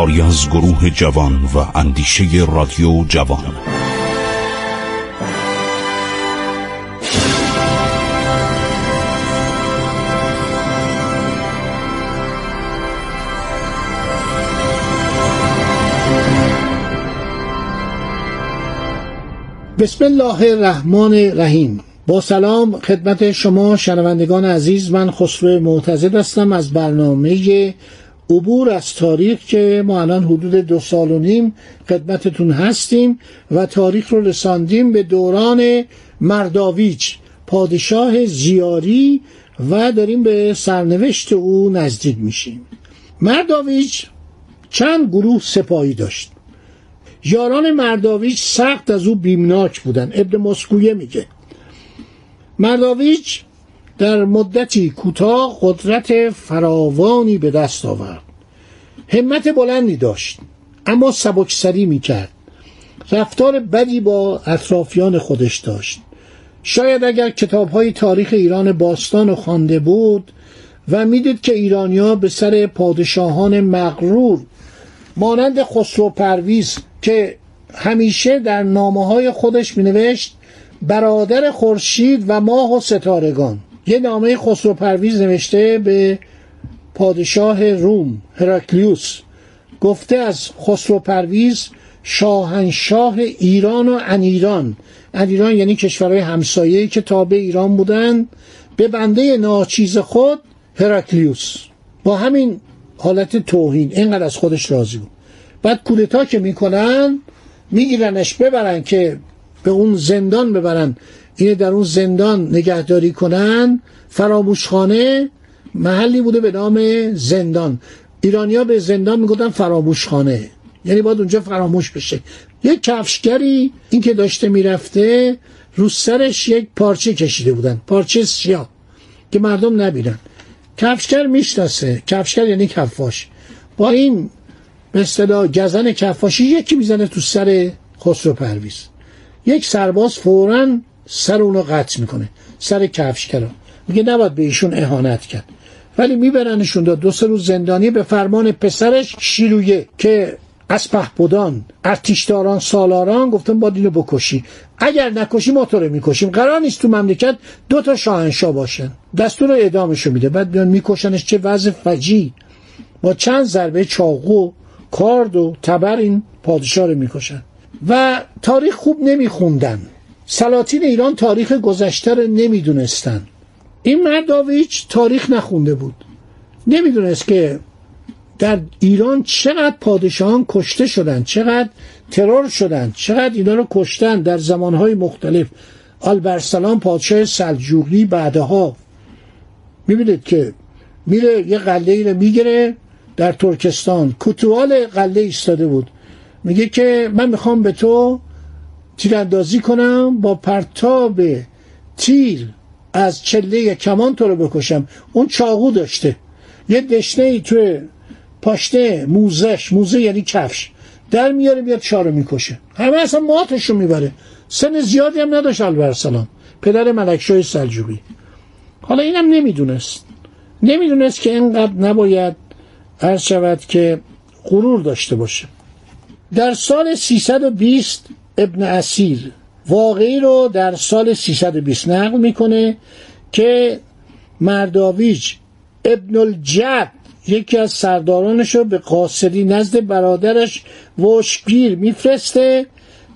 کاری از گروه جوان و اندیشه رادیو جوان. بسم الله الرحمن الرحیم. با سلام خدمت شما شنوندگان عزیز من خسرو معتزد هستم از برنامه عبور از تاریخ که ما الان حدود دو سال و نیم خدمتتون هستیم و تاریخ رو رساندیم به دوران مرداویچ پادشاه زیاری و داریم به سرنوشت او نزدیک میشیم. مرداویچ چند گروه سپاهی داشت. یاران مرداویچ سخت از او بیمناک بودن. ابن مسکویه میگه. مرداویچ در مدتی کوتاه قدرت فراوانی به دست آورد. همت بلندی داشت اما سبکسری می‌کرد. رفتار بدی با اطرافیان خودش داشت. شاید اگر کتاب های تاریخ ایران باستان و خوانده بود و می‌دید که ایرانیا به سر پادشاهان مغرور مانند خسرو پرویز که همیشه در نامه های خودش می نوشت برادر خورشید و ماه و ستارگان. یه نامه خسرو پرویز نوشته به پادشاه روم هراکلیوس. گفته از خسرو پرویز شاهنشاه ایران و انیران. انیران یعنی کشورهای همسایه‌ای که تابع ایران بودند به بنده ناچیز خود هراکلیوس. با همین حالت توهین اینقدر از خودش راضی بود. بعد کودتا که می‌کنن میگیرنش ببرن که به اون زندان ببرن. اینه در اون زندان نگهداری کنن فراموشخانه محلی بوده به نام زندان. ایرانیا به زندان می‌گفتن فراموشخانه. یعنی باید اونجا فراموش بشه. یک کفشگری این که داشته می‌رفته رو سرش یک پارچه کشیده بودن. پارچه سیاه که مردم نبینن. کفشگر می‌شناسه. کفشگر یعنی کفاش. با این به اصطلاح گزن کفاشی یکی می‌زنه تو سر خسرو پرویز. یک سرباز فورا سر اونو قطع می‌کنه سر کفشگرا. میگه نباید به ایشون اهانت کرد. ولی میبرنشون دو سه روز زندانی به فرمان پسرش شیرویه که از پهبدان ارتشداران سالاران گفتن با اینو بکشی. اگر نکشی ما تو رو می‌کشیم. قرار نیست تو مملکت دو تا شاهنشاه باشن. دستور اعدامشو میده. بعد بیان میکشنش چه وضع فجی. با چند ضربه چاقو کارد و تبر این پادشاه رو می‌کشن. و تاریخ خوب نمیخوندن. سلاطین ایران تاریخ گذشته رو نمی‌دونستن. این مرداویچ تاریخ نخونده بود. نمی‌دونست که در ایران چقدر پادشاهان کشته شدن چقدر ترور شدن چقدر اینا رو کشتن در زمانهای مختلف. آلبرسلان پادشاه سلجوقی بعدها. می‌بینید که میره یه قلعه رو می‌گیره در ترکستان. کوتوال قله ایستاده بود. میگه که من می‌خوام به تو تیراندازی کنم با پرتاب تیر از چله کمان تو رو بکشم. اون چاقو داشته. یه دشنه ای توی پاشته موزش موزه یعنی کفش. در میاره میاد چارو می‌کشه. همه اصلا ماتشو می‌بره. سن زیادی هم نداشت البرسلان پدر ملکشاه سلجوقی. حالا اینم نمی‌دونست. نمی‌دونست که اینقدر نباید عرض شود که غرور داشته باشه. در سال 320 ابن اسیر واقعی رو در سال 320 نقل می‌کنه که مرداویج ابن الجد یکی از سردارانش رو به قاصدی نزد برادرش وشگیر میفرسته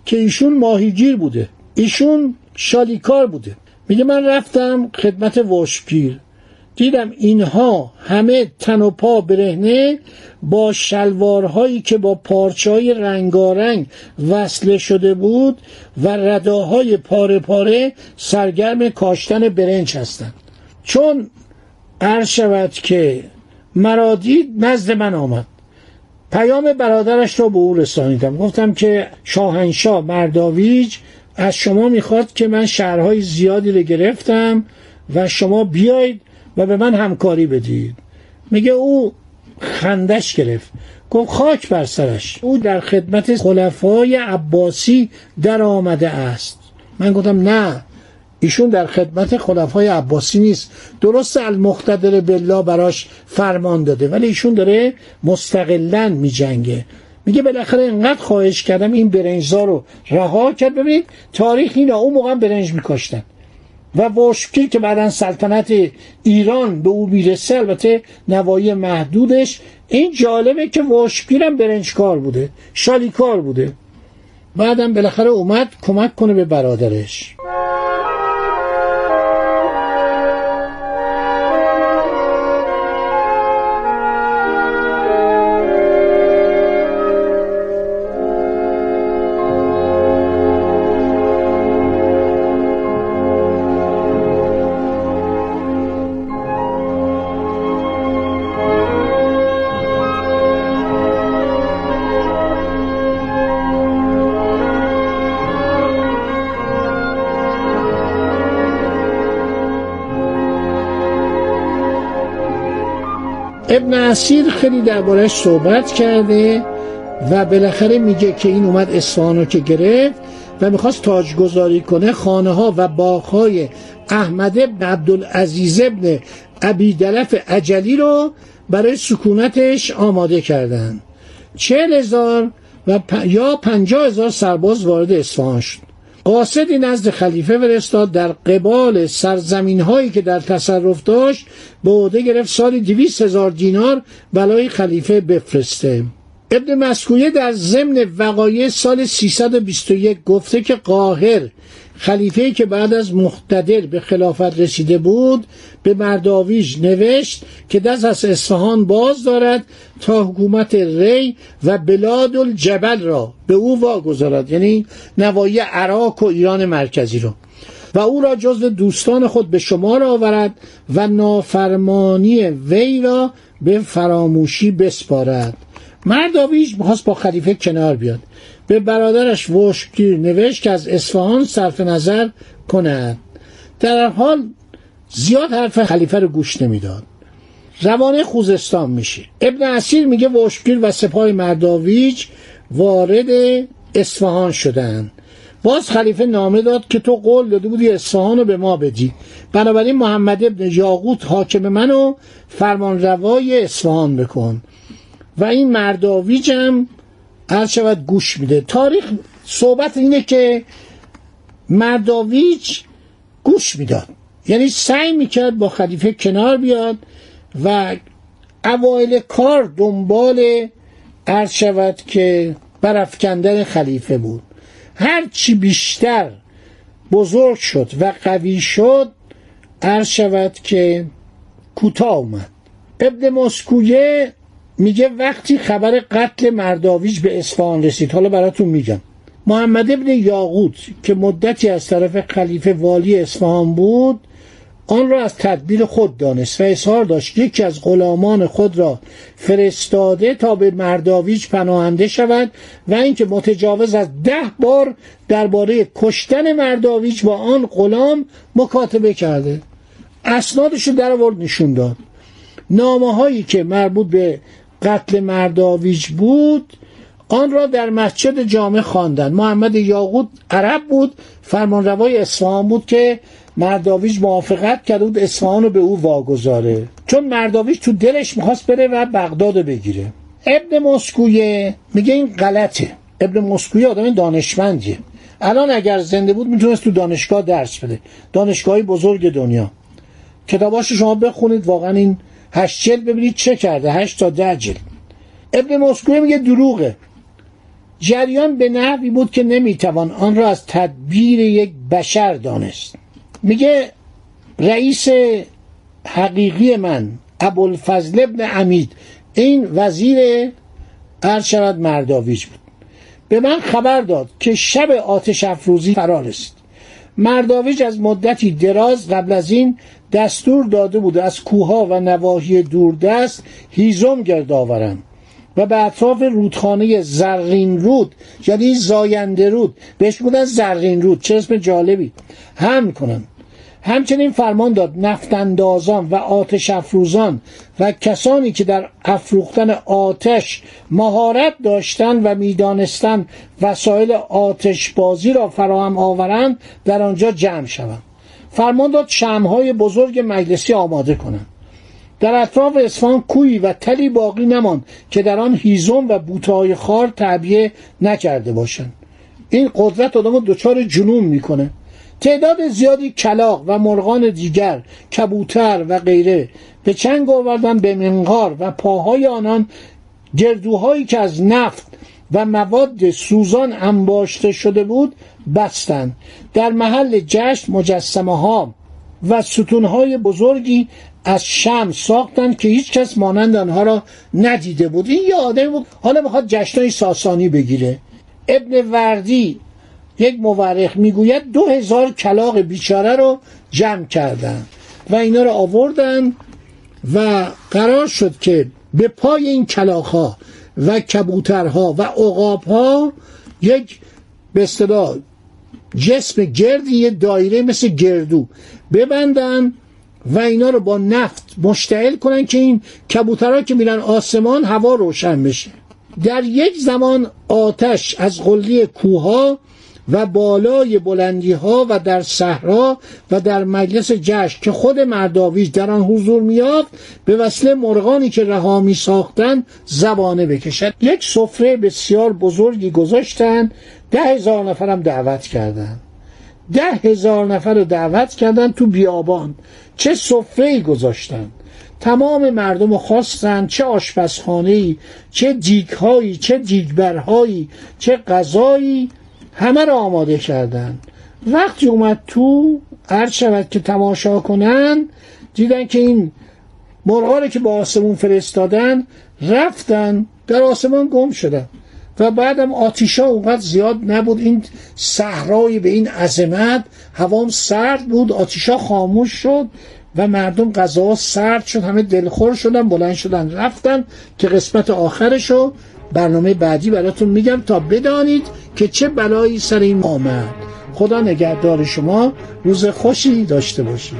که ایشون ماهیگیر بوده. ایشون شالیکار بوده. میگه من رفتم خدمت وشگیر. دیدم اینها همه تن و پا برهنه با شلوارهایی که با پارچهای رنگارنگ وصله شده بود و رداهای پاره پاره سرگرم کاشتن برنج هستند. چون عرض شود که مرادید نزد من آمد. پیام برادرش را به او رسانیدم. گفتم که شاهنشاه مرداویج از شما می‌خواد که من شهرهای زیادی رو گرفتم و شما بیاید و به من همکاری بدید. میگه او خندش گرفت. گفت خاک بر سرش. او در خدمت خلفای عباسی در آمده است. من گفتم نه ایشون در خدمت خلفای عباسی نیست. درست المقتدر بالله براش فرمان داده ولی ایشون داره مستقلا می جنگه میگه بالاخره انقدر خواهش کردم این برنجزا رو رها کرد. ببینید تاریخ اینا اون موقع برنج میکاشتن. و واشکی که بعدا سلطنت ایران به او می‌رسه البته نوایی محدودش. این جالبه که واشکی هم برنجکار بوده شالیکار بوده. بعدم بالاخره اومد کمک کنه به برادرش. ابن اسیر خیلی دربارش صحبت کرده و بالاخره میگه که این اومد اصفهان که گرفت و می‌خواست تاجگذاری کنه خانه ها و باغ احمد ابن عبدالعزیز ابن دلف عجلی رو برای سکونتش آماده کردن. چهل هزار و یا پنجاه هزار سرباز وارد اصفهان شد. قاصدی نزد خلیفه فرستاد در قبال سرزمین هایی که در تصرف داشت به عهده گرفت سالی دویست هزار دینار بلای خلیفه بفرسته. ابن مسکویه در ضمن وقایع سال 321 گفته که قاهر خلیفه که بعد از مقتدر به خلافت رسیده بود به مرداویج نوشت که دست از اصفهان باز دارد تا حکومت ری و بلاد الجبل را به او واگذارد. یعنی نوایی عراق و ایران مرکزی را و او را جزو دوستان خود به شمار آورد و نافرمانی وی را به فراموشی بسپارد. مرداویج می‌خواست با خلیفه کنار بیاد. به برادرش وشگیر نوشت که از اصفهان صرف نظر کند. در حال زیاد حرف خلیفه رو گوش نمی‌داد. روانه خوزستان میشه. ابن اسیر میگه وشگیر و سپاه مرداویج وارد اصفهان شدند. باز خلیفه نامه داد که تو قول داده بودی اصفهان رو به ما بدی. بنابراین محمد ابن یاقوت حاکم منو فرمان روای اصفهان بکن. و این مرداویج هم هر شود گوش میده. تاریخ صحبت اینه که مرداویج گوش می‌داد. یعنی سعی می‌کرد با خلیفه کنار بیاد و اوایل کار دنبال عرض شود که برافکندن خلیفه بود. هر چی بیشتر بزرگ شد و قوی شد عرض شود که کوتاه اومد. ابن مسکویه میگه وقتی خبر قتل مرداویج به اصفهان رسید حالا براتون میگم. محمد ابن یاقوت که مدتی از طرف خلیفه والی اصفهان بود آن را از تدبیر خود دانست و اظهار داشت یکی از غلامان خود را فرستاده تا به مرداویج پناهنده شود و اینکه متجاوز از ده بار درباره کشتن مرداویج با آن غلام مکاتبه کرده. اسنادش رو در آورد نشون داد. نامه هایی که مربوط به قتل مرداویج بود آن را در مسجد جامع خواندند. محمد یاقوت عرب بود فرمانروای اصفهان بود که مرداویج موافقت کرده بود اصفهان رو به او واگذاره. چون مرداویج تو دلش می‌خواست بره و بغداد بگیره. ابن مسکویه میگه این غلطه. ابن مسکویه آدم دانشمندیه. الان اگر زنده بود می‌تونست تو دانشگاه درس بده. دانشگاهی بزرگ دنیا. کتاباش شما بخونید واقعا این هشت جلد ببینید چه کرده؟ هشت تا ده جلد. ابن مسکوی میگه دروغه. جریان به نحوی بود که نمی‌توان آن را از تدبیر یک بشر دانست. میگه رئیس حقیقی من ابوالفضل ابن عمید این وزیر عرض شود مرداویج بود. به من خبر داد که شب آتش افروزی فرا رسید. مرداویج از مدتی دراز قبل از این دستور داده بود از کوها و نواحی دوردست هیزم گرد آورند و به اطراف رودخانه زرین رود یعنی زاینده رود بهش بودن زرین رود چه اسم جالبی هم کنن همچنین فرمان داد نفتاندازان و آتش افروزان و کسانی که در افروختن آتش مهارت داشتند و می‌دانستند وسایل آتش بازی را فراهم آورند در آنجا جمع شوند. فرمان داد شمهای بزرگ مجلسی آماده کنند. در اطراف اصفهان کوی و تلی باقی نماند که در آن هیزم و بوتهای خار تعبیه نکرده باشند. این قدرت آدم دچار جنون می‌کنه. تعداد زیادی کلاق و مرغان دیگر کبوتر و غیره به چنگ آوردن به منقار و پاهای آنان گردوهایی که از نفت و مواد سوزان انباشته شده بود بستند در محل جشن مجسمه ها و ستونهای بزرگی از شم ساختن که هیچ کس مانند آنها را ندیده بود. این یه آدمی بود. حالا می‌خواد جشنهای ساسانی بگیره. ابن وردی یک مورخ می‌گوید دو هزار کلاق بیچاره رو جمع کردن و اینا رو آوردن و قرار شد که به پای این ها و کبوترها و ها یک به اصطلاح جسم گردی یه دایره مثل گردو ببندن و اینا رو با نفت مشتعل کنن که این کبوترها که میرن آسمان هوا روشن بشه. در یک زمان آتش از قلی کوها و بالای بلندی ها و در صحرا و در مجلس جشن که خود مرداویج در آن حضور میافت به وسیله مرغانی که رها می ساختن زبانه بکشد. یک سفره بسیار بزرگی گذاشتن ده هزار نفرم دعوت کردند. ده هزار نفر رو دعوت کردن تو بیابان. چه سفره گذاشتن تمام مردم رو خواستن چه آشپزخانه چه دیگهایی چه دیگبرهایی چه غذایی. همه را آماده کردن. وقتی اومد تو عرض شود که تماشا کنن دیدن که این مرغا که با آسمون فرستادن رفتن در آسمان گم شدن. و بعدم آتیشا اونقدر زیاد نبود. این صحرای به این عظمت هوام سرد بود آتیشا خاموش شد و مردم غذا سرد شد همه دلخور شدن بلند شدن رفتن که قسمت آخرشو برنامه بعدی براتون میگم تا بدانید که چه بلایی سر این آمد. خدا نگهدار شما روز خوشی داشته باشید.